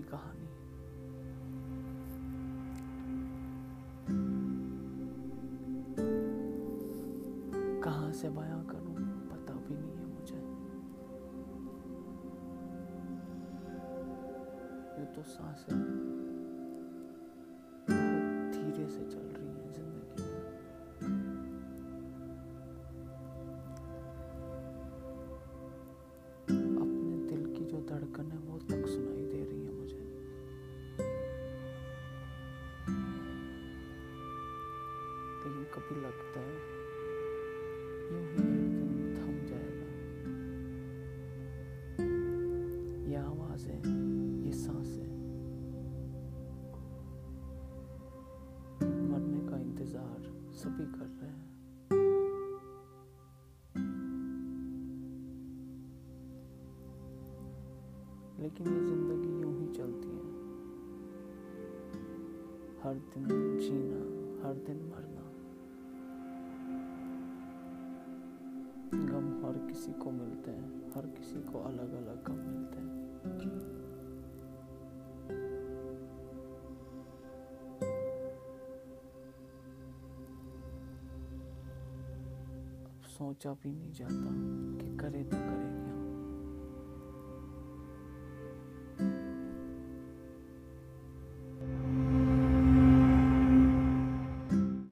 कहानी। कहाँ से बयां करूँ, पता भी नहीं है मुझे। ये तो साँसें धीरे से चल लेकिन कभी लगता है। यूँ ही एक थम जाएगा। ये आवाज़ें, ये साँसें। मरने का इंतज़ार सभी कर रहे हैं। लेकिन ये ज़िंदगी यूँ ही चलती है। हर दिन जीना, हर दिन मरना। किसी को मिलते हैं, हर किसी को अलग अलग कम मिलते हैं। सोचा भी नहीं जाता कि करे तो करेंगे।